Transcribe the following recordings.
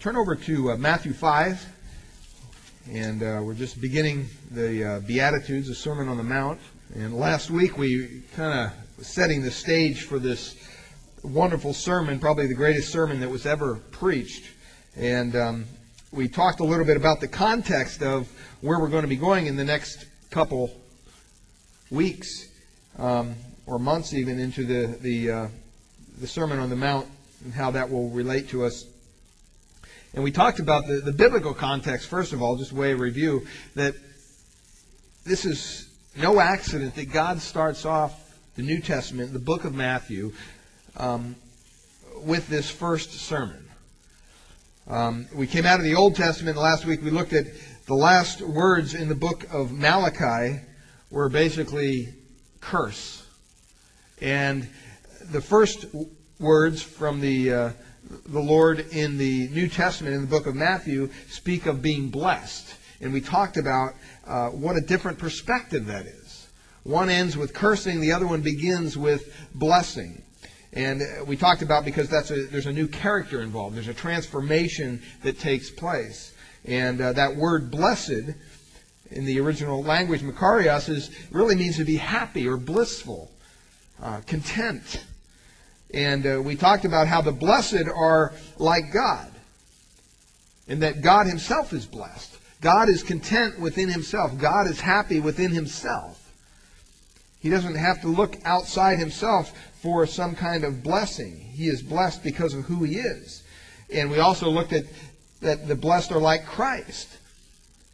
turn over to uh, Matthew 5, and uh, we're just beginning the uh, Beatitudes, the Sermon on the Mount. And last week we kind of setting the stage for this wonderful sermon, probably the greatest sermon that was ever preached. And um, we talked a little bit about the context of where we're going to be going in the next couple weeks um, or months, even into the the, uh, the Sermon on the Mount and how that will relate to us. And we talked about the, the biblical context, first of all, just way of review, that this is no accident that God starts off the New Testament, the book of Matthew, um, with this first sermon. Um, we came out of the Old Testament last week. We looked at the last words in the book of Malachi were basically curse. And the first words from the uh, the Lord in the New Testament in the book of Matthew speak of being blessed, and we talked about uh, what a different perspective that is. One ends with cursing, the other one begins with blessing. And we talked about because that's a, there's a new character involved. There's a transformation that takes place. And uh, that word blessed in the original language, Makarios, is, really means to be happy or blissful, uh, content. And uh, we talked about how the blessed are like God, and that God Himself is blessed. God is content within Himself. God is happy within Himself. He doesn't have to look outside Himself for some kind of blessing. He is blessed because of who He is. And we also looked at that the blessed are like Christ.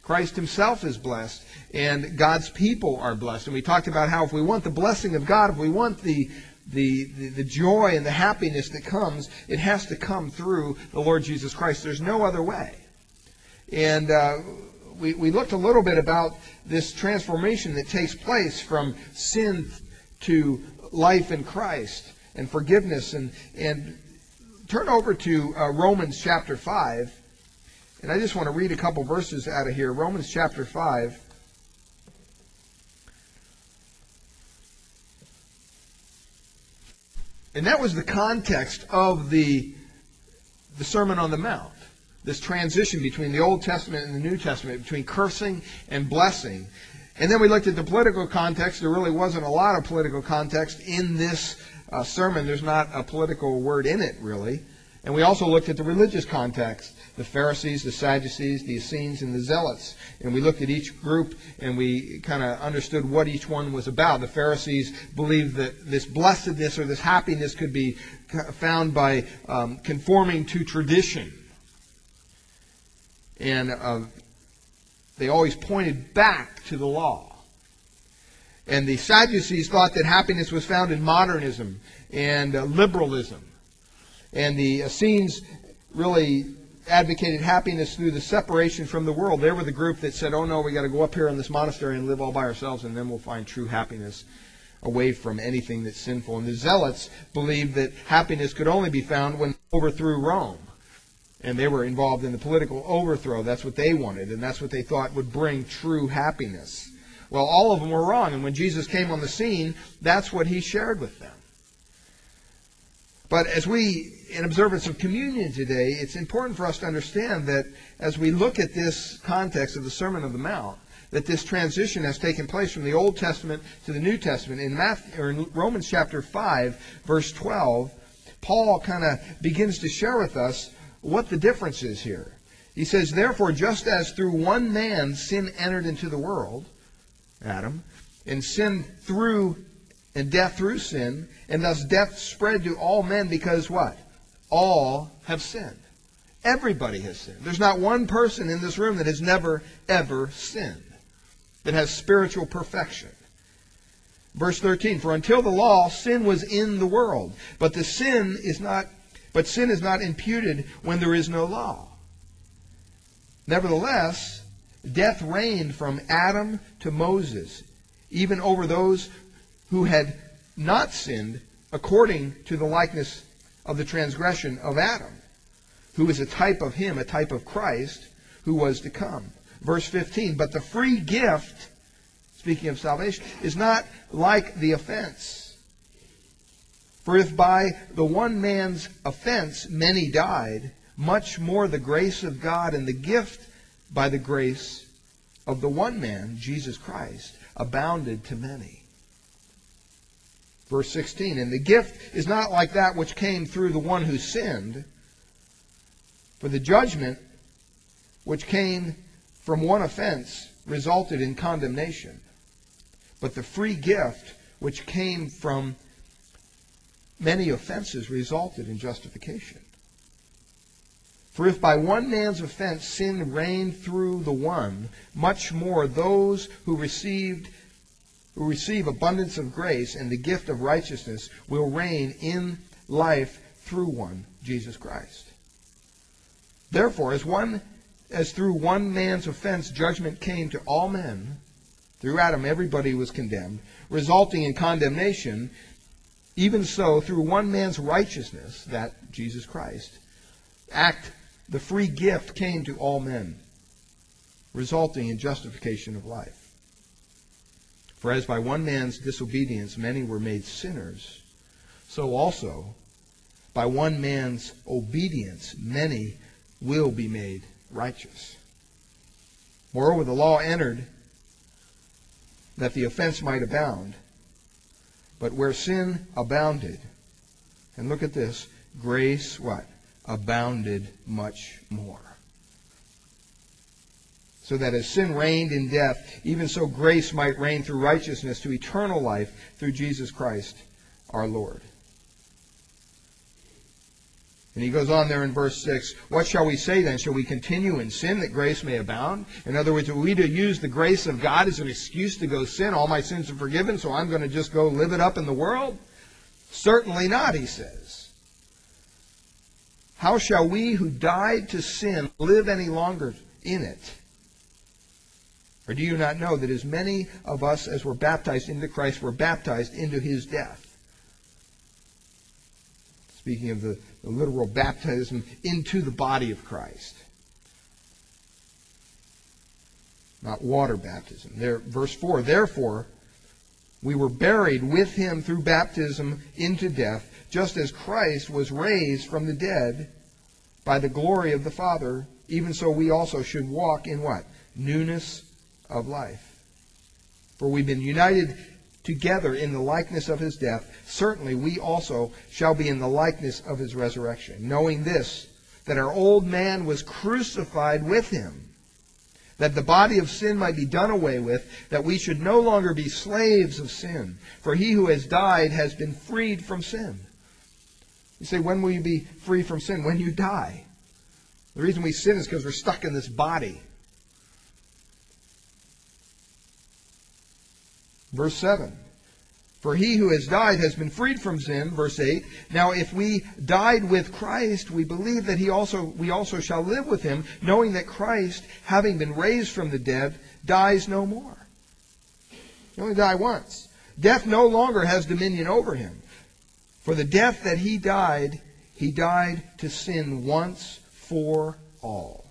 Christ himself is blessed, and God's people are blessed. And we talked about how if we want the blessing of God, if we want the the, the, the, joy and the happiness that comes, it has to come through the Lord Jesus Christ. There's no other way. And uh, we, we looked a little bit about this transformation that takes place from sin to life in Christ and forgiveness. And, and turn over to uh, Romans chapter 5. And I just want to read a couple verses out of here. Romans chapter 5. And that was the context of the, the Sermon on the Mount. This transition between the Old Testament and the New Testament, between cursing and blessing. And then we looked at the political context. There really wasn't a lot of political context in this uh, sermon. There's not a political word in it, really. And we also looked at the religious context the Pharisees, the Sadducees, the Essenes, and the Zealots. And we looked at each group and we kind of understood what each one was about. The Pharisees believed that this blessedness or this happiness could be found by um, conforming to tradition. And uh, they always pointed back to the law. And the Sadducees thought that happiness was found in modernism and uh, liberalism. And the Essenes really advocated happiness through the separation from the world. They were the group that said, oh no, we got to go up here in this monastery and live all by ourselves, and then we'll find true happiness away from anything that's sinful. And the Zealots believed that happiness could only be found when they overthrew Rome. And they were involved in the political overthrow. That's what they wanted, and that's what they thought would bring true happiness. Well, all of them were wrong, and when Jesus came on the scene, that's what he shared with them. But as we, in observance of communion today, it's important for us to understand that as we look at this context of the Sermon on the Mount, that this transition has taken place from the Old Testament to the New Testament. In, Matthew, or in Romans chapter 5, verse 12, Paul kind of begins to share with us what the difference is here. He says, Therefore, just as through one man sin entered into the world, Adam, and sin through and death through sin, and thus death spread to all men because what? All have sinned. Everybody has sinned. There's not one person in this room that has never, ever sinned, that has spiritual perfection. Verse 13, for until the law, sin was in the world, but the sin is not, but sin is not imputed when there is no law. Nevertheless, death reigned from Adam to Moses, even over those who had not sinned according to the likeness of the transgression of Adam, who is a type of him, a type of Christ, who was to come. Verse 15, but the free gift, speaking of salvation, is not like the offense. For if by the one man's offense many died, much more the grace of God and the gift by the grace of the one man, Jesus Christ, abounded to many. Verse 16, and the gift is not like that which came through the one who sinned, for the judgment which came from one offense resulted in condemnation. But the free gift which came from many offenses resulted in justification. For if by one man's offense sin reigned through the one, much more those who received who receive abundance of grace and the gift of righteousness will reign in life through one, Jesus Christ. Therefore, as one as through one man's offense judgment came to all men, through Adam everybody was condemned, resulting in condemnation, even so through one man's righteousness, that Jesus Christ, act the free gift came to all men, resulting in justification of life. For as by one man's disobedience many were made sinners, so also by one man's obedience many will be made righteous. Moreover, the law entered that the offense might abound. But where sin abounded, and look at this, grace what? Abounded much more. So that as sin reigned in death, even so grace might reign through righteousness to eternal life through Jesus Christ our Lord. And he goes on there in verse 6, What shall we say then? Shall we continue in sin that grace may abound? In other words, are we to use the grace of God as an excuse to go sin? All my sins are forgiven, so I'm going to just go live it up in the world? Certainly not, he says. How shall we who died to sin live any longer in it? Or do you not know that as many of us as were baptized into Christ were baptized into his death? Speaking of the, the literal baptism into the body of Christ. Not water baptism. There, verse 4 Therefore, we were buried with him through baptism into death, just as Christ was raised from the dead by the glory of the Father, even so we also should walk in what? Newness of life. For we've been united together in the likeness of his death, certainly we also shall be in the likeness of his resurrection, knowing this, that our old man was crucified with him, that the body of sin might be done away with, that we should no longer be slaves of sin. For he who has died has been freed from sin. You say, when will you be free from sin? When you die. The reason we sin is because we're stuck in this body. Verse 7. For he who has died has been freed from sin, verse 8. Now if we died with Christ, we believe that he also we also shall live with him, knowing that Christ, having been raised from the dead, dies no more. He only died once. Death no longer has dominion over him. For the death that he died, he died to sin once for all.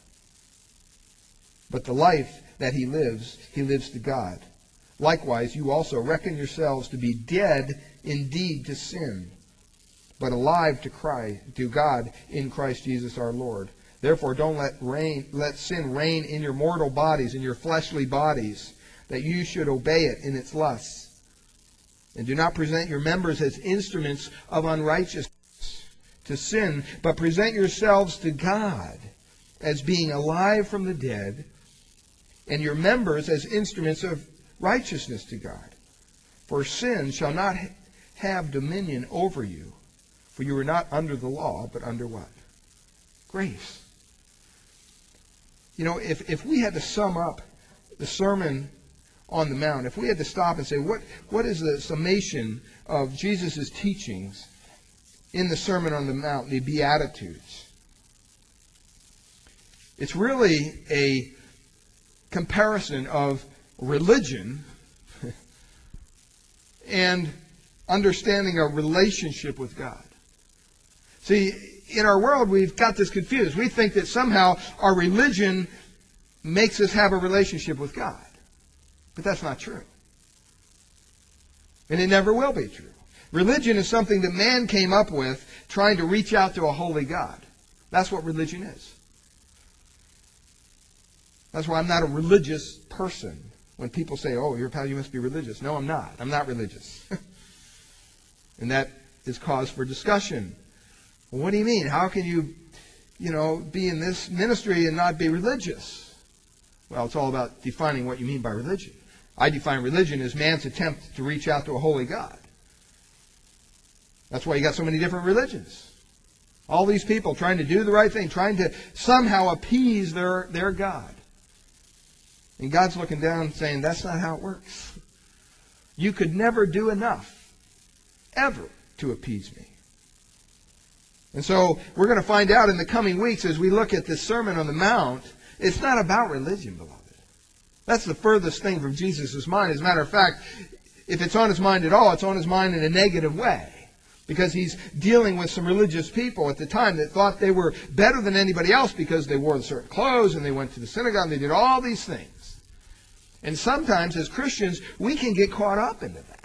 But the life that he lives, he lives to God. Likewise, you also reckon yourselves to be dead indeed to sin, but alive to Christ, to God in Christ Jesus our Lord. Therefore, don't let, reign, let sin reign in your mortal bodies, in your fleshly bodies, that you should obey it in its lusts. And do not present your members as instruments of unrighteousness to sin, but present yourselves to God as being alive from the dead, and your members as instruments of righteousness to God. For sin shall not have dominion over you, for you are not under the law, but under what? Grace. You know, if, if we had to sum up the Sermon on the Mount, if we had to stop and say, what, what is the summation of Jesus' teachings in the Sermon on the Mount, the Beatitudes? It's really a comparison of religion and understanding a relationship with God. See, in our world, we've got this confused. We think that somehow our religion makes us have a relationship with God. But that's not true. And it never will be true. Religion is something that man came up with trying to reach out to a holy God. That's what religion is. That's why I'm not a religious person. When people say, oh, you're a you must be religious. No, I'm not. I'm not religious. and that is cause for discussion. Well, what do you mean? How can you, you know, be in this ministry and not be religious? Well, it's all about defining what you mean by religion. I define religion as man's attempt to reach out to a holy God. That's why you got so many different religions. All these people trying to do the right thing, trying to somehow appease their, their God. And God's looking down saying, that's not how it works. You could never do enough, ever, to appease me. And so we're going to find out in the coming weeks as we look at this Sermon on the Mount, it's not about religion, beloved. That's the furthest thing from Jesus' mind. As a matter of fact, if it's on his mind at all, it's on his mind in a negative way. Because he's dealing with some religious people at the time that thought they were better than anybody else because they wore certain clothes and they went to the synagogue and they did all these things. And sometimes as Christians, we can get caught up into that.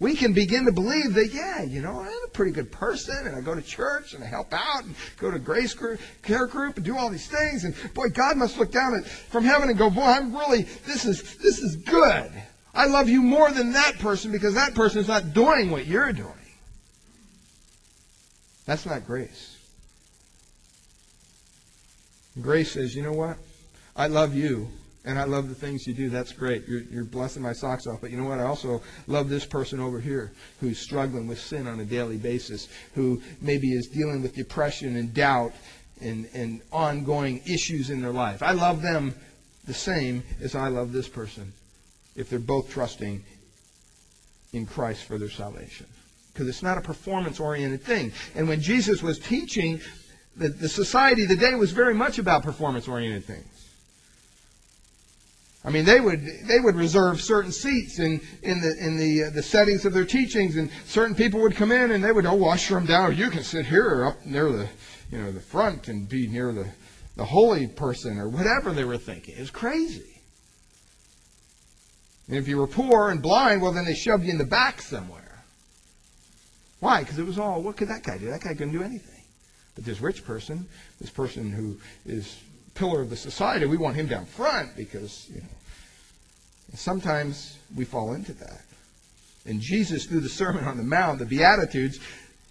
We can begin to believe that, yeah, you know, I'm a pretty good person and I go to church and I help out and go to grace group, care group and do all these things. And boy, God must look down at, from heaven and go, boy, I'm really, this is, this is good. I love you more than that person because that person is not doing what you're doing. That's not grace. Grace says, you know what? I love you and I love the things you do. That's great. You're, you're blessing my socks off. But you know what? I also love this person over here who's struggling with sin on a daily basis, who maybe is dealing with depression and doubt and, and ongoing issues in their life. I love them the same as I love this person if they're both trusting in Christ for their salvation. Because it's not a performance oriented thing. And when Jesus was teaching, the, the society the day was very much about performance oriented things. I mean, they would they would reserve certain seats in in the in the uh, the settings of their teachings, and certain people would come in and they would oh usher them down. You can sit here or up near the you know the front and be near the the holy person or whatever they were thinking. It was crazy. And if you were poor and blind, well, then they shoved you in the back somewhere. Why? Because it was all, what could that guy do? That guy couldn't do anything. But this rich person, this person who is pillar of the society, we want him down front because, you know, sometimes we fall into that. And Jesus, through the Sermon on the Mount, the Beatitudes,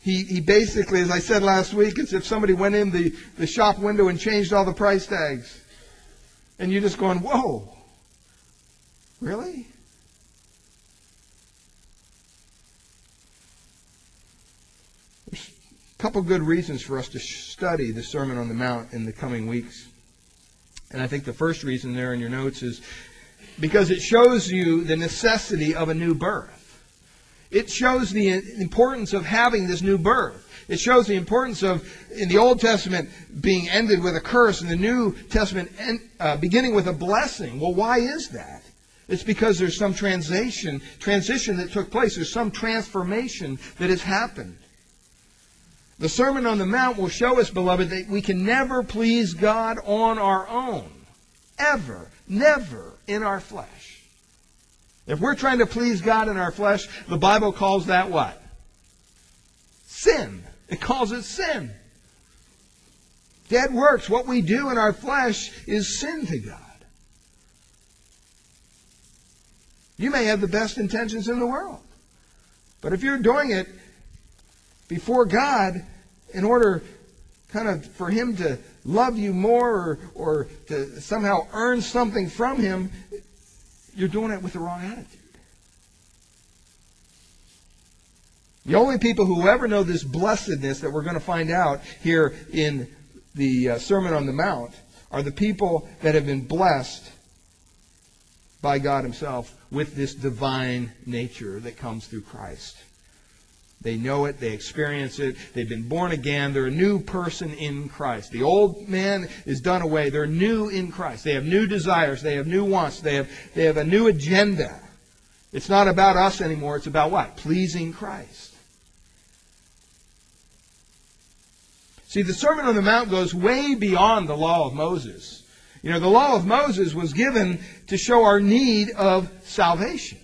he, he basically, as I said last week, it's if somebody went in the, the shop window and changed all the price tags. And you're just going, whoa, really? There's a couple good reasons for us to study the Sermon on the Mount in the coming weeks. And I think the first reason there in your notes is because it shows you the necessity of a new birth. It shows the importance of having this new birth. It shows the importance of, in the Old Testament, being ended with a curse, and the New Testament end, uh, beginning with a blessing. Well, why is that? It's because there's some transition, transition that took place. There's some transformation that has happened. The Sermon on the Mount will show us, beloved, that we can never please God on our own. Ever. Never in our flesh. If we're trying to please God in our flesh, the Bible calls that what? Sin. It calls it sin. Dead works. What we do in our flesh is sin to God. You may have the best intentions in the world. But if you're doing it before God in order kind of for Him to love you more or, or to somehow earn something from Him, you're doing it with the wrong attitude. The only people who ever know this blessedness that we're going to find out here in the uh, Sermon on the Mount are the people that have been blessed by God Himself with this divine nature that comes through Christ. They know it. They experience it. They've been born again. They're a new person in Christ. The old man is done away. They're new in Christ. They have new desires. They have new wants. They have, they have a new agenda. It's not about us anymore. It's about what? Pleasing Christ. See, the Sermon on the Mount goes way beyond the law of Moses. You know, the law of Moses was given to show our need of salvation.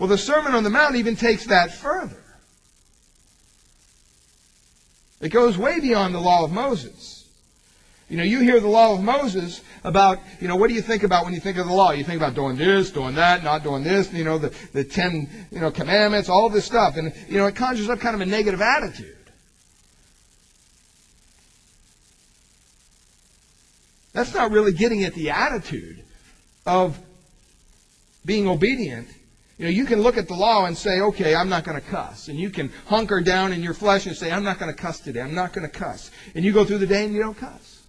Well, the Sermon on the Mount even takes that further. It goes way beyond the law of Moses. You know, you hear the law of Moses about, you know, what do you think about when you think of the law? You think about doing this, doing that, not doing this, you know, the, the ten, you know, commandments, all this stuff. And, you know, it conjures up kind of a negative attitude. That's not really getting at the attitude of being obedient. You know, you can look at the law and say, okay, I'm not going to cuss. And you can hunker down in your flesh and say, I'm not going to cuss today. I'm not going to cuss. And you go through the day and you don't cuss.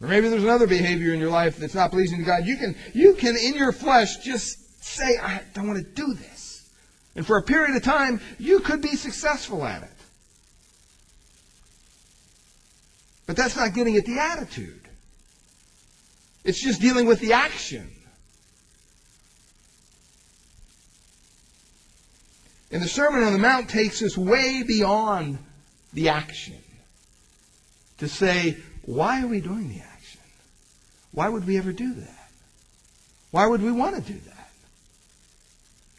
Or maybe there's another behavior in your life that's not pleasing to God. You can, you can in your flesh just say, I don't want to do this. And for a period of time, you could be successful at it. But that's not getting at the attitude. It's just dealing with the action. And the Sermon on the Mount takes us way beyond the action to say, why are we doing the action? Why would we ever do that? Why would we want to do that?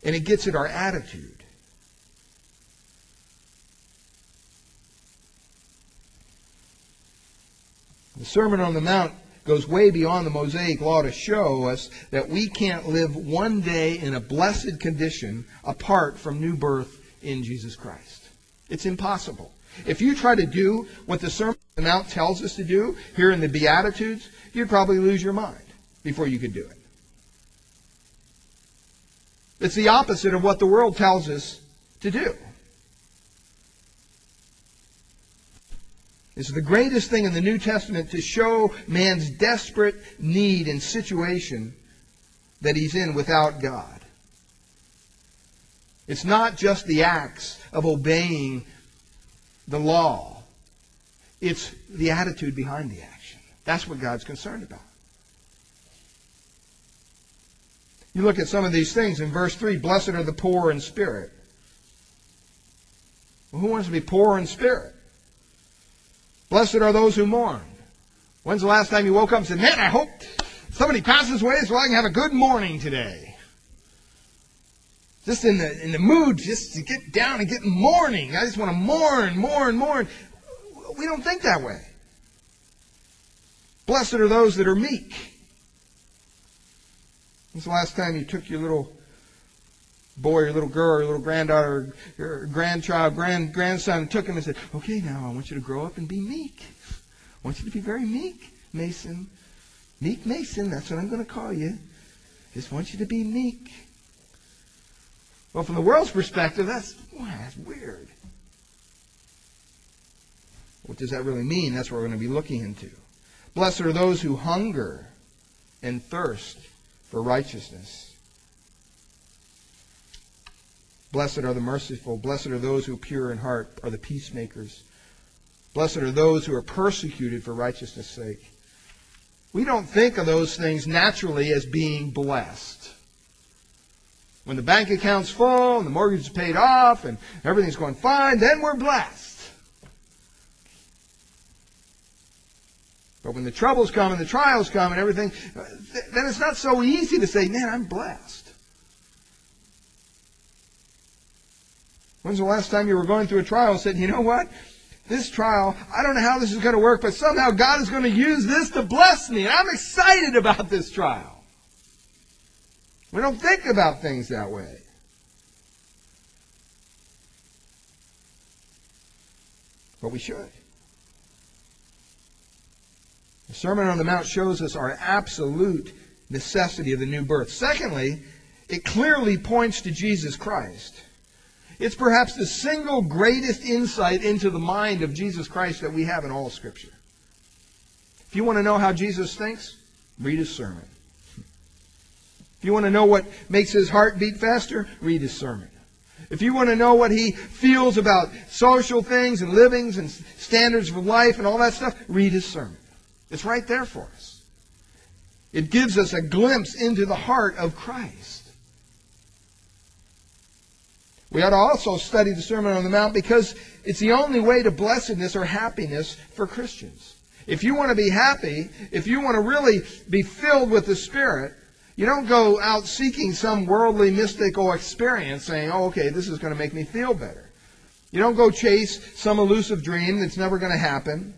And it gets at our attitude. The Sermon on the Mount goes way beyond the Mosaic law to show us that we can't live one day in a blessed condition apart from new birth in Jesus Christ. It's impossible. If you try to do what the Sermon on the Mount tells us to do here in the Beatitudes, you'd probably lose your mind before you could do it. It's the opposite of what the world tells us to do. It's the greatest thing in the New Testament to show man's desperate need and situation that he's in without God. It's not just the acts of obeying the law. It's the attitude behind the action. That's what God's concerned about. You look at some of these things in verse 3 Blessed are the poor in spirit. Well, who wants to be poor in spirit? Blessed are those who mourn. When's the last time you woke up and said, Man, I hope somebody passes away so I can have a good morning today? Just in the, in the mood just to get down and get mourning. I just want to mourn, mourn, mourn. We don't think that way. Blessed are those that are meek. When's the last time you took your little boy or little girl or little granddaughter or grandchild, grand, grandson, took him and said, okay, now I want you to grow up and be meek. I want you to be very meek, Mason. Meek Mason, that's what I'm going to call you. Just want you to be meek. Well, from the world's perspective, that's, that's weird. What does that really mean? That's what we're going to be looking into. Blessed are those who hunger and thirst for righteousness Blessed are the merciful. Blessed are those who are pure in heart, are the peacemakers. Blessed are those who are persecuted for righteousness' sake. We don't think of those things naturally as being blessed. When the bank account's full and the mortgage is paid off and everything's going fine, then we're blessed. But when the troubles come and the trials come and everything, then it's not so easy to say, man, I'm blessed. When's the last time you were going through a trial and said, you know what? This trial, I don't know how this is going to work, but somehow God is going to use this to bless me. And I'm excited about this trial. We don't think about things that way. But we should. The Sermon on the Mount shows us our absolute necessity of the new birth. Secondly, it clearly points to Jesus Christ. It's perhaps the single greatest insight into the mind of Jesus Christ that we have in all Scripture. If you want to know how Jesus thinks, read his sermon. If you want to know what makes his heart beat faster, read his sermon. If you want to know what he feels about social things and livings and standards of life and all that stuff, read his sermon. It's right there for us. It gives us a glimpse into the heart of Christ. We ought to also study the Sermon on the Mount because it's the only way to blessedness or happiness for Christians. If you want to be happy, if you want to really be filled with the Spirit, you don't go out seeking some worldly mystical experience saying, oh, okay, this is going to make me feel better. You don't go chase some elusive dream that's never going to happen.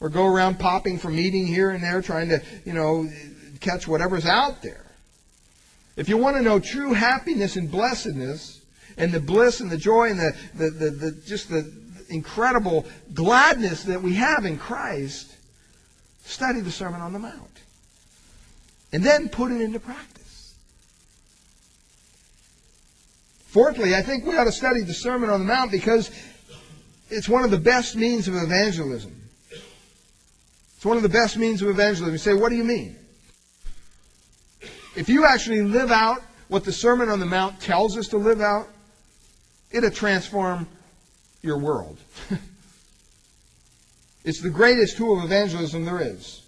Or go around popping from meeting here and there trying to, you know, catch whatever's out there. If you want to know true happiness and blessedness, and the bliss and the joy and the, the, the, the just the incredible gladness that we have in Christ, study the Sermon on the Mount. And then put it into practice. Fourthly, I think we ought to study the Sermon on the Mount because it's one of the best means of evangelism. It's one of the best means of evangelism. You say, what do you mean? If you actually live out what the Sermon on the Mount tells us to live out, it'll transform your world. it's the greatest tool of evangelism there is.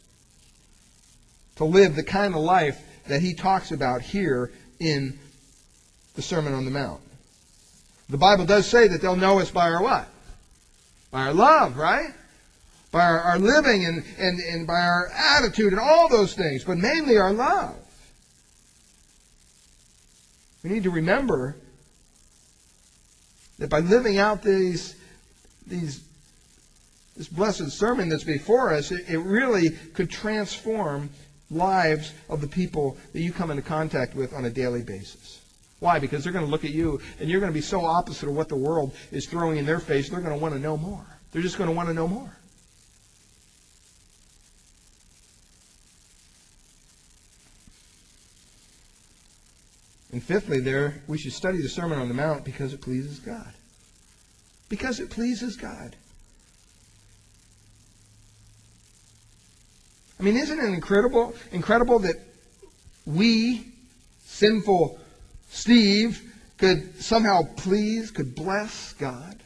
To live the kind of life that he talks about here in the Sermon on the Mount. The Bible does say that they'll know us by our what? By our love, right? By our, our living and, and, and by our attitude and all those things, but mainly our love. We need to remember that by living out these, these, this blessed sermon that's before us, it, it really could transform lives of the people that you come into contact with on a daily basis. Why? Because they're going to look at you and you're going to be so opposite of what the world is throwing in their face, they're going to want to know more. They're just going to want to know more. And fifthly, there, we should study the Sermon on the Mount because it pleases God. Because it pleases God. I mean, isn't it incredible, incredible that we, sinful Steve, could somehow please, could bless God?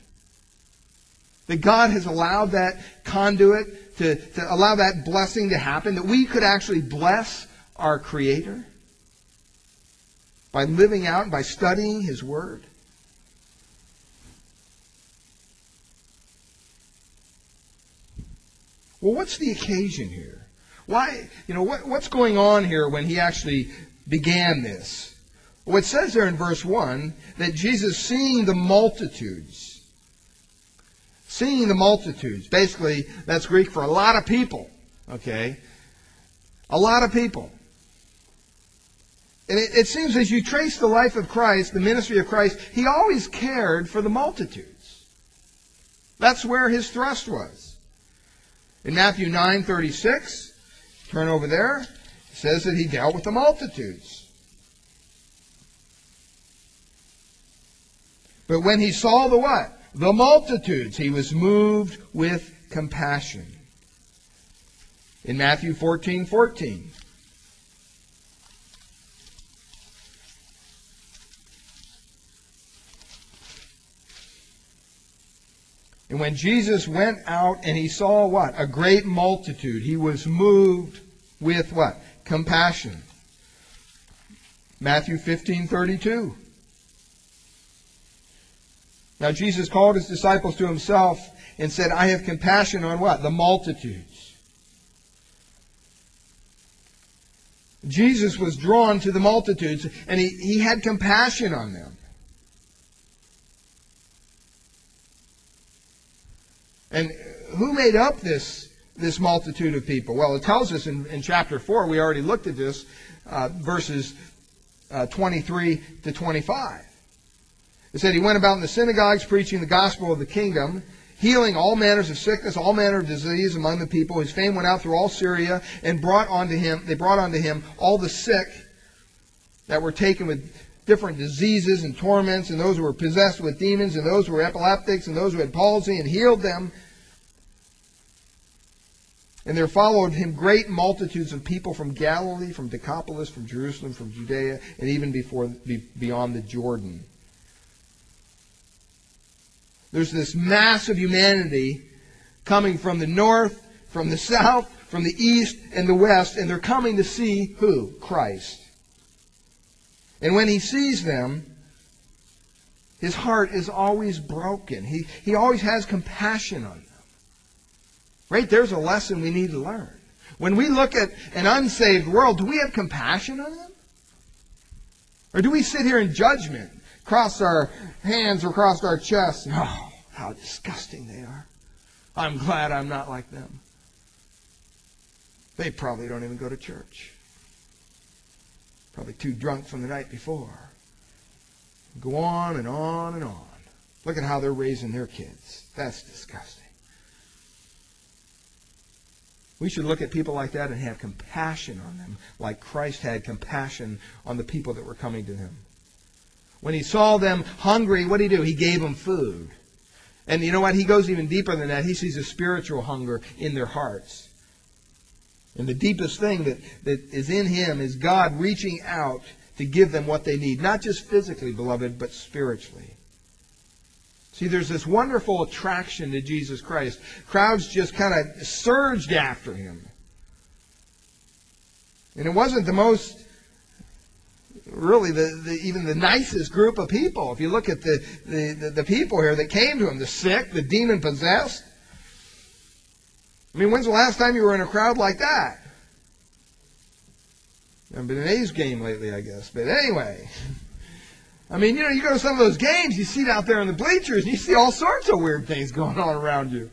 That God has allowed that conduit to, to allow that blessing to happen, that we could actually bless our Creator? By living out by studying His Word. Well, what's the occasion here? Why, you know, what, what's going on here when he actually began this? Well, it says there in verse 1 that Jesus, seeing the multitudes, seeing the multitudes, basically, that's Greek for a lot of people, okay? A lot of people. And it, it seems as you trace the life of Christ, the ministry of Christ, he always cared for the multitudes. That's where his thrust was. In Matthew 9:36, turn over there, it says that he dealt with the multitudes. But when he saw the what? The multitudes, he was moved with compassion. In Matthew 14:14, And when Jesus went out and he saw what? A great multitude. He was moved with what? Compassion. Matthew 15:32. Now Jesus called his disciples to himself and said, "I have compassion on what? The multitudes." Jesus was drawn to the multitudes and he, he had compassion on them. And who made up this, this multitude of people? Well, it tells us in, in chapter 4, we already looked at this, uh, verses uh, 23 to 25. It said, He went about in the synagogues preaching the gospel of the kingdom, healing all manners of sickness, all manner of disease among the people. His fame went out through all Syria and brought unto him, they brought unto him all the sick that were taken with different diseases and torments, and those who were possessed with demons, and those who were epileptics, and those who had palsy, and healed them. And there followed him great multitudes of people from Galilee, from Decapolis, from Jerusalem, from Judea, and even before beyond the Jordan. There's this mass of humanity coming from the north, from the south, from the east, and the west, and they're coming to see who? Christ. And when he sees them, his heart is always broken. He, he always has compassion on them. Right? There's a lesson we need to learn. When we look at an unsaved world, do we have compassion on them? Or do we sit here in judgment, cross our hands across our chests. Oh, how disgusting they are. I'm glad I'm not like them. They probably don't even go to church. Probably too drunk from the night before. Go on and on and on. Look at how they're raising their kids. That's disgusting. We should look at people like that and have compassion on them, like Christ had compassion on the people that were coming to him. When he saw them hungry, what did he do? He gave them food. And you know what? He goes even deeper than that. He sees a spiritual hunger in their hearts. And the deepest thing that, that is in him is God reaching out to give them what they need. Not just physically, beloved, but spiritually. See, there's this wonderful attraction to Jesus Christ. Crowds just kind of surged after him. And it wasn't the most, really, the, the, even the nicest group of people. If you look at the, the, the, the people here that came to him, the sick, the demon possessed. I mean, when's the last time you were in a crowd like that? I haven't been an A's game lately, I guess. But anyway. I mean, you know, you go to some of those games, you sit out there in the bleachers, and you see all sorts of weird things going on around you.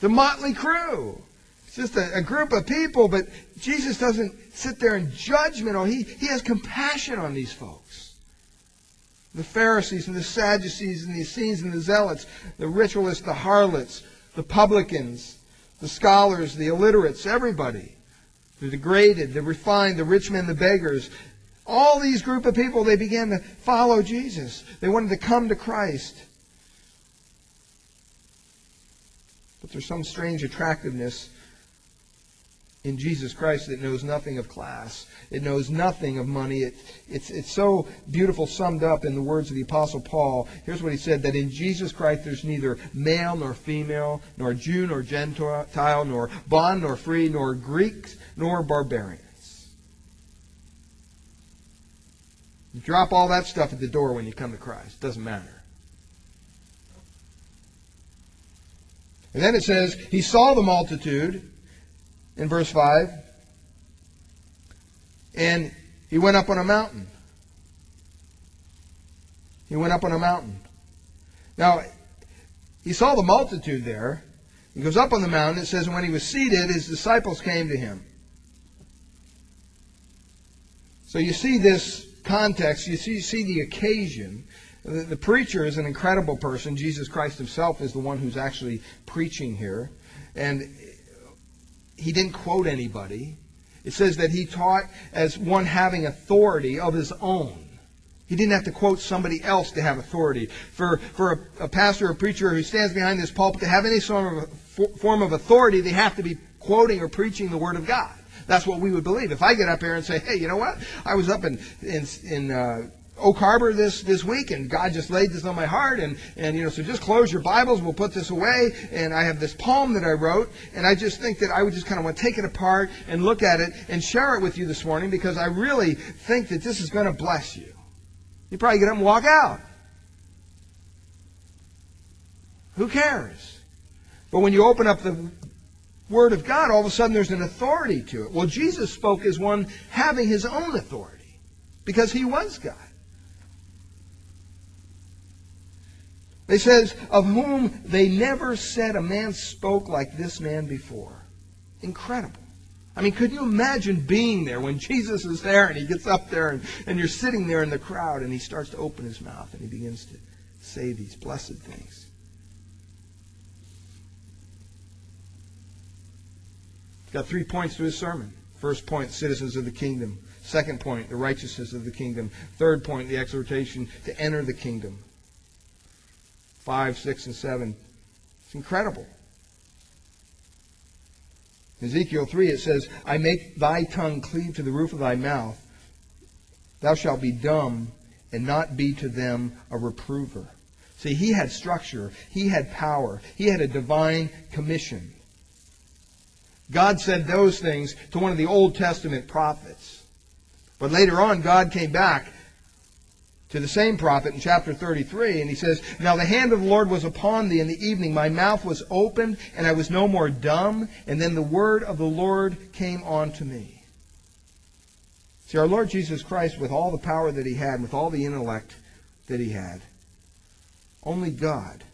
The motley crew. It's just a, a group of people, but Jesus doesn't sit there in judgment. He, he has compassion on these folks. The Pharisees and the Sadducees and the Essenes and the Zealots, the ritualists, the harlots, the publicans, the scholars, the illiterates, everybody. The degraded, the refined, the rich men, the beggars, all these group of people, they began to follow Jesus. They wanted to come to Christ. But there's some strange attractiveness in Jesus Christ that knows nothing of class. It knows nothing of money. It, it's, it's so beautiful summed up in the words of the Apostle Paul. Here's what he said that in Jesus Christ there's neither male nor female, nor Jew nor Gentile, nor bond nor free, nor Greek nor barbarians. You drop all that stuff at the door when you come to Christ. It Doesn't matter. And then it says, He saw the multitude in verse 5, and he went up on a mountain. He went up on a mountain. Now, he saw the multitude there. He goes up on the mountain. It says, when he was seated, his disciples came to him. So you see this context, you see, see the occasion. The, the preacher is an incredible person. Jesus Christ himself is the one who's actually preaching here. And he didn't quote anybody. It says that he taught as one having authority of his own. He didn't have to quote somebody else to have authority. For, for a, a pastor or preacher who stands behind this pulpit to have any sort of, form of authority, they have to be quoting or preaching the Word of God. That's what we would believe. If I get up here and say, hey, you know what? I was up in, in, in uh, Oak Harbor this, this week, and God just laid this on my heart, and, and, you know, so just close your Bibles, we'll put this away, and I have this poem that I wrote, and I just think that I would just kind of want to take it apart and look at it and share it with you this morning, because I really think that this is going to bless you. You probably get up and walk out. Who cares? But when you open up the Word of God, all of a sudden there's an authority to it. Well, Jesus spoke as one having his own authority because he was God. It says, of whom they never said a man spoke like this man before. Incredible. I mean, could you imagine being there when Jesus is there and he gets up there and, and you're sitting there in the crowd and he starts to open his mouth and he begins to say these blessed things? Got three points to his sermon. First point, citizens of the kingdom. Second point, the righteousness of the kingdom. Third point, the exhortation to enter the kingdom. Five, six, and seven. It's incredible. Ezekiel 3, it says, I make thy tongue cleave to the roof of thy mouth. Thou shalt be dumb and not be to them a reprover. See, he had structure. He had power. He had a divine commission. God said those things to one of the Old Testament prophets. But later on, God came back to the same prophet in chapter 33, and he says, Now the hand of the Lord was upon thee in the evening. My mouth was opened, and I was no more dumb. And then the word of the Lord came on to me. See, our Lord Jesus Christ, with all the power that he had, with all the intellect that he had, only God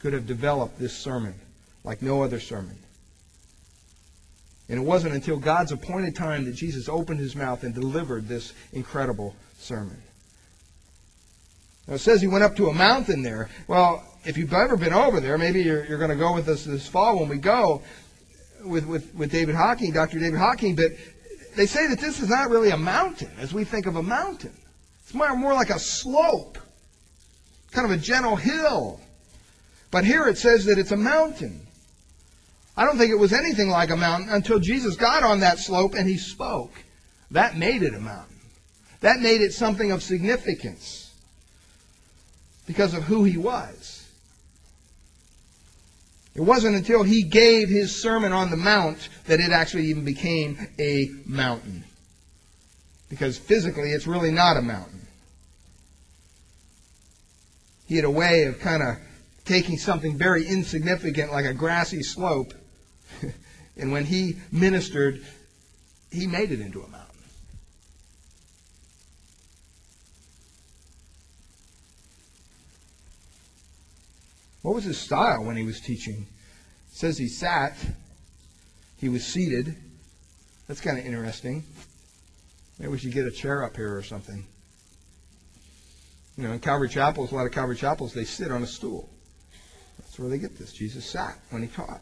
could have developed this sermon like no other sermon. And it wasn't until God's appointed time that Jesus opened his mouth and delivered this incredible sermon. Now it says he went up to a mountain there. Well, if you've ever been over there, maybe you're, you're going to go with us this fall when we go with, with, with David Hocking, Dr. David Hocking, but they say that this is not really a mountain as we think of a mountain. It's more, more like a slope, kind of a gentle hill. But here it says that it's a mountain. I don't think it was anything like a mountain until Jesus got on that slope and he spoke. That made it a mountain. That made it something of significance because of who he was. It wasn't until he gave his Sermon on the Mount that it actually even became a mountain. Because physically, it's really not a mountain. He had a way of kind of taking something very insignificant like a grassy slope and when he ministered, he made it into a mountain. What was his style when he was teaching? It says he sat, he was seated. That's kind of interesting. Maybe we should get a chair up here or something. You know, in Calvary Chapels, a lot of Calvary Chapels, they sit on a stool. That's where they get this. Jesus sat when he taught.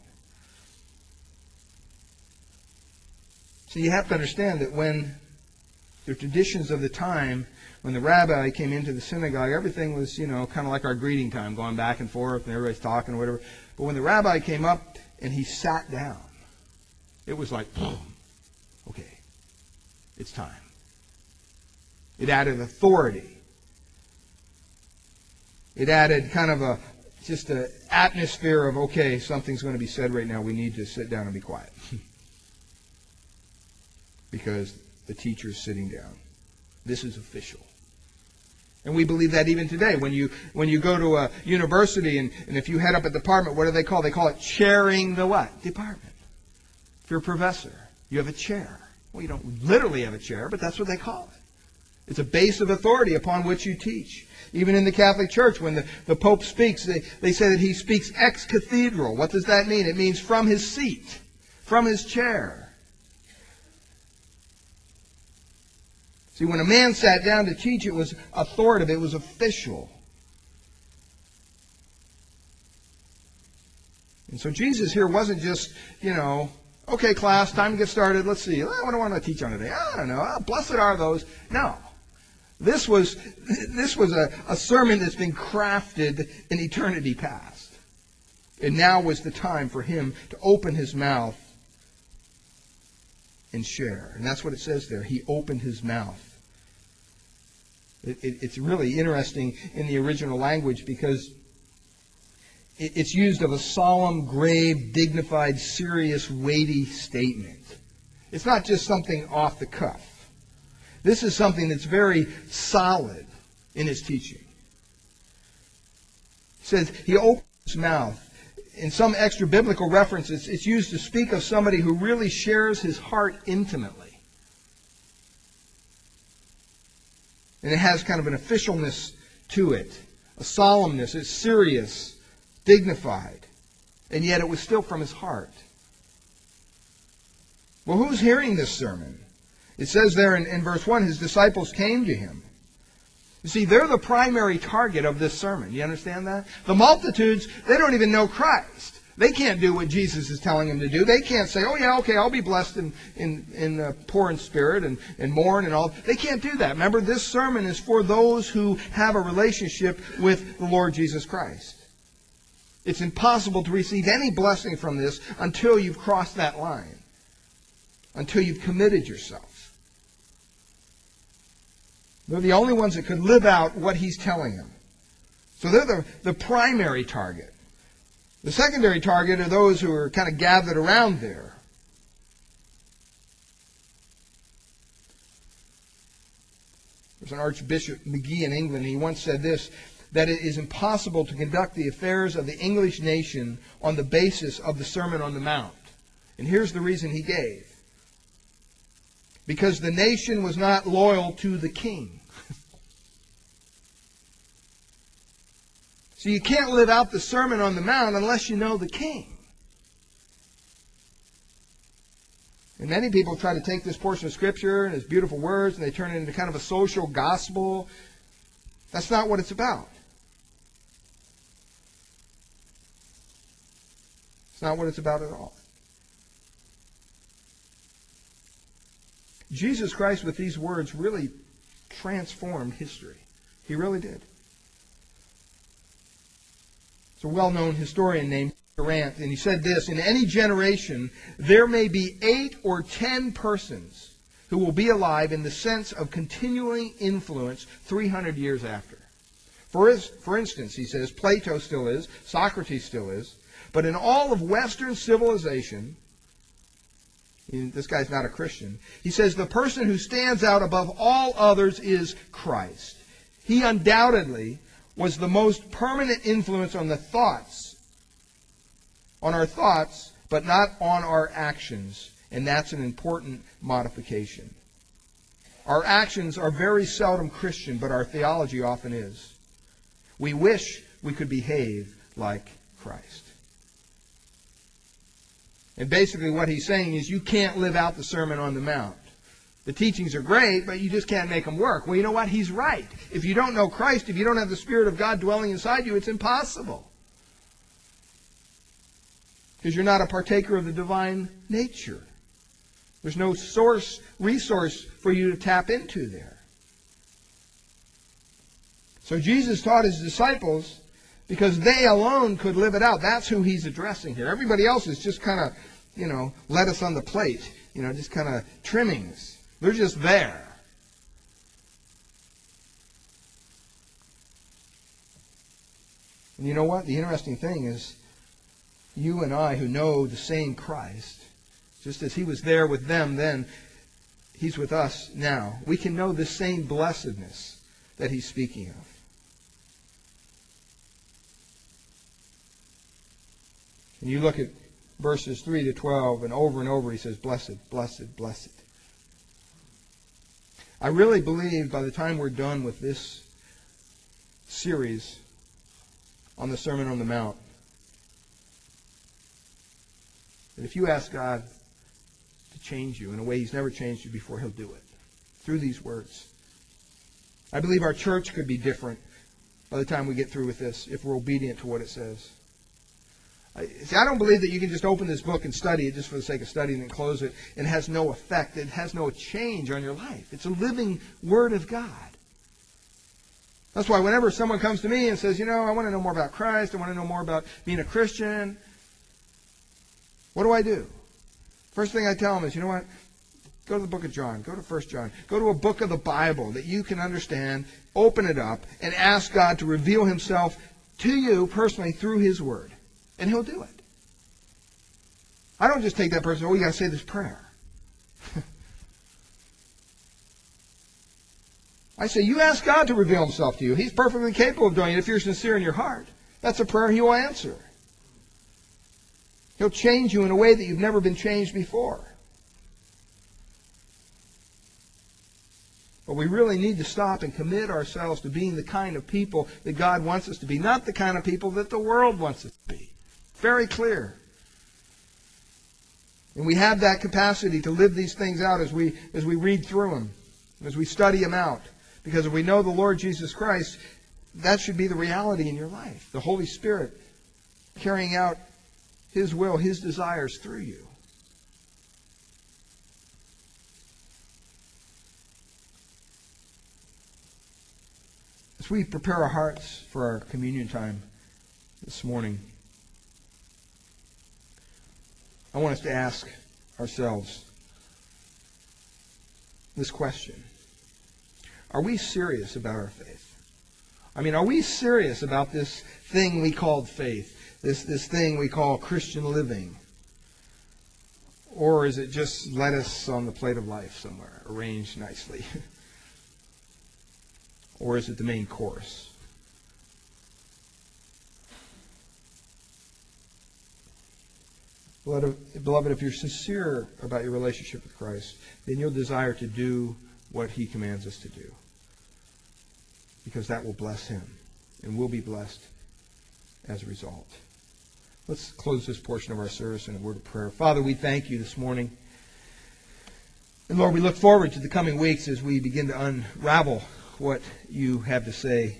So you have to understand that when the traditions of the time, when the rabbi came into the synagogue, everything was, you know, kind of like our greeting time, going back and forth, and everybody's talking or whatever. But when the rabbi came up and he sat down, it was like, okay, it's time. It added authority. It added kind of a just an atmosphere of okay, something's going to be said right now. We need to sit down and be quiet. because the teacher is sitting down. This is official. And we believe that even today. When you, when you go to a university and, and if you head up a department, what do they call? They call it chairing the what? Department. If you're a professor, you have a chair. Well, you don't literally have a chair, but that's what they call it. It's a base of authority upon which you teach. Even in the Catholic Church, when the, the Pope speaks, they, they say that he speaks ex cathedra. What does that mean? It means from his seat, from his chair. See, when a man sat down to teach, it was authoritative, it was official. And so Jesus here wasn't just, you know, okay, class, time to get started. Let's see. What do I want to teach on today? I don't know. Oh, blessed are those. No. This was, this was a, a sermon that's been crafted in eternity past. And now was the time for him to open his mouth and share. And that's what it says there. He opened his mouth. It, it, it's really interesting in the original language because it, it's used of a solemn, grave, dignified, serious, weighty statement. It's not just something off the cuff. This is something that's very solid in his teaching. He says he opens his mouth. In some extra biblical references, it's used to speak of somebody who really shares his heart intimately. And it has kind of an officialness to it, a solemnness. It's serious, dignified. And yet it was still from his heart. Well, who's hearing this sermon? It says there in, in verse 1 his disciples came to him. You see, they're the primary target of this sermon. You understand that? The multitudes, they don't even know Christ. They can't do what Jesus is telling them to do. They can't say, oh yeah, okay, I'll be blessed in, in, in uh, poor in spirit and, and mourn and all. They can't do that. Remember, this sermon is for those who have a relationship with the Lord Jesus Christ. It's impossible to receive any blessing from this until you've crossed that line. Until you've committed yourself. They're the only ones that could live out what he's telling them. So they're the, the primary target. The secondary target are those who are kind of gathered around there. There's an Archbishop Magee in England. He once said this that it is impossible to conduct the affairs of the English nation on the basis of the Sermon on the Mount. And here's the reason he gave. because the nation was not loyal to the king. So you can't live out the Sermon on the Mount unless you know the king. And many people try to take this portion of Scripture and its beautiful words and they turn it into kind of a social gospel. That's not what it's about. It's not what it's about at all. Jesus Christ, with these words, really transformed history. He really did. It's a well known historian named Durant, and he said this In any generation, there may be eight or ten persons who will be alive in the sense of continuing influence 300 years after. For, for instance, he says, Plato still is, Socrates still is, but in all of Western civilization, this guy's not a Christian. He says the person who stands out above all others is Christ. He undoubtedly was the most permanent influence on the thoughts, on our thoughts, but not on our actions. And that's an important modification. Our actions are very seldom Christian, but our theology often is. We wish we could behave like Christ. And basically what he's saying is you can't live out the Sermon on the Mount. The teachings are great, but you just can't make them work. Well, you know what? He's right. If you don't know Christ, if you don't have the Spirit of God dwelling inside you, it's impossible. Because you're not a partaker of the divine nature. There's no source, resource for you to tap into there. So Jesus taught his disciples because they alone could live it out. That's who he's addressing here. Everybody else is just kind of, you know, lettuce on the plate, you know, just kind of trimmings. They're just there. And you know what? The interesting thing is, you and I who know the same Christ, just as he was there with them then, he's with us now. We can know the same blessedness that he's speaking of. And you look at verses 3 to 12, and over and over he says, Blessed, blessed, blessed. I really believe by the time we're done with this series on the Sermon on the Mount, that if you ask God to change you in a way He's never changed you before, He'll do it through these words. I believe our church could be different by the time we get through with this if we're obedient to what it says. See, I don't believe that you can just open this book and study it just for the sake of studying and close it it has no effect. It has no change on your life. It's a living Word of God. That's why whenever someone comes to me and says, you know, I want to know more about Christ, I want to know more about being a Christian, what do I do? First thing I tell them is, you know what? Go to the book of John. Go to 1 John. Go to a book of the Bible that you can understand. Open it up and ask God to reveal Himself to you personally through His Word and he'll do it. I don't just take that person, oh, you got to say this prayer. I say, you ask God to reveal himself to you. He's perfectly capable of doing it if you're sincere in your heart. That's a prayer he will answer. He'll change you in a way that you've never been changed before. But we really need to stop and commit ourselves to being the kind of people that God wants us to be, not the kind of people that the world wants us to be. Very clear. And we have that capacity to live these things out as we, as we read through them, as we study them out. Because if we know the Lord Jesus Christ, that should be the reality in your life. The Holy Spirit carrying out His will, His desires through you. As we prepare our hearts for our communion time this morning, I want us to ask ourselves this question Are we serious about our faith? I mean, are we serious about this thing we called faith, this, this thing we call Christian living? Or is it just lettuce on the plate of life somewhere, arranged nicely? or is it the main course? Beloved, if you're sincere about your relationship with Christ, then you'll desire to do what he commands us to do. Because that will bless him, and we'll be blessed as a result. Let's close this portion of our service in a word of prayer. Father, we thank you this morning. And Lord, we look forward to the coming weeks as we begin to unravel what you have to say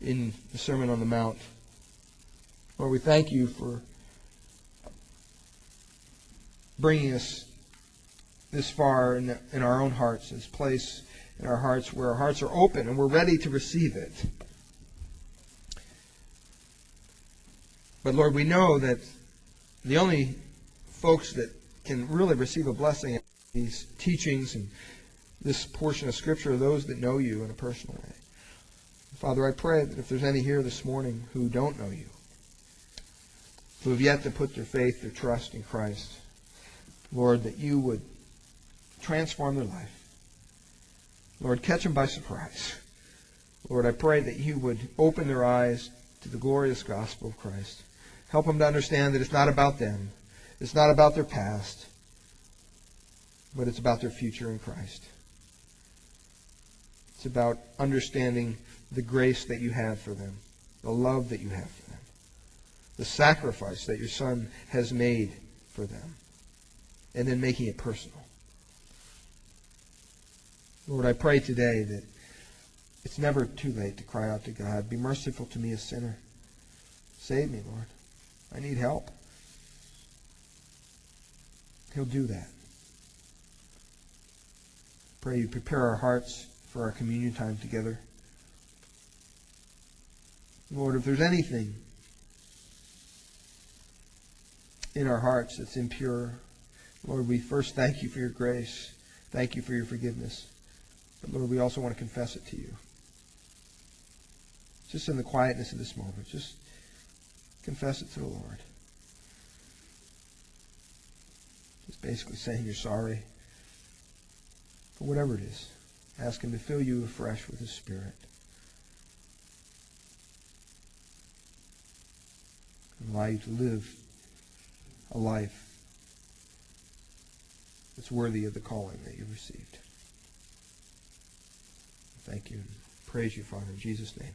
in the Sermon on the Mount. Lord, we thank you for bringing us this far in, in our own hearts, this place in our hearts where our hearts are open and we're ready to receive it. But Lord, we know that the only folks that can really receive a blessing in these teachings and this portion of Scripture are those that know you in a personal way. Father, I pray that if there's any here this morning who don't know you, who have yet to put their faith, their trust in Christ, Lord, that you would transform their life. Lord, catch them by surprise. Lord, I pray that you would open their eyes to the glorious gospel of Christ. Help them to understand that it's not about them. It's not about their past, but it's about their future in Christ. It's about understanding the grace that you have for them, the love that you have for them, the sacrifice that your Son has made for them, and then making it personal. Lord, I pray today that it's never too late to cry out to God. Be merciful to me, a sinner. Save me, Lord. I need help. He'll do that. Pray you prepare our hearts for our communion time together. Lord, if there's anything in our hearts that's impure, Lord, we first thank you for your grace. Thank you for your forgiveness. But Lord, we also want to confess it to you. Just in the quietness of this moment, just confess it to the Lord. Just basically saying you're sorry for whatever it is. Ask Him to fill you afresh with His Spirit. And allow you to live a life that's worthy of the calling that you've received. Thank you. Praise you, Father, in Jesus' name.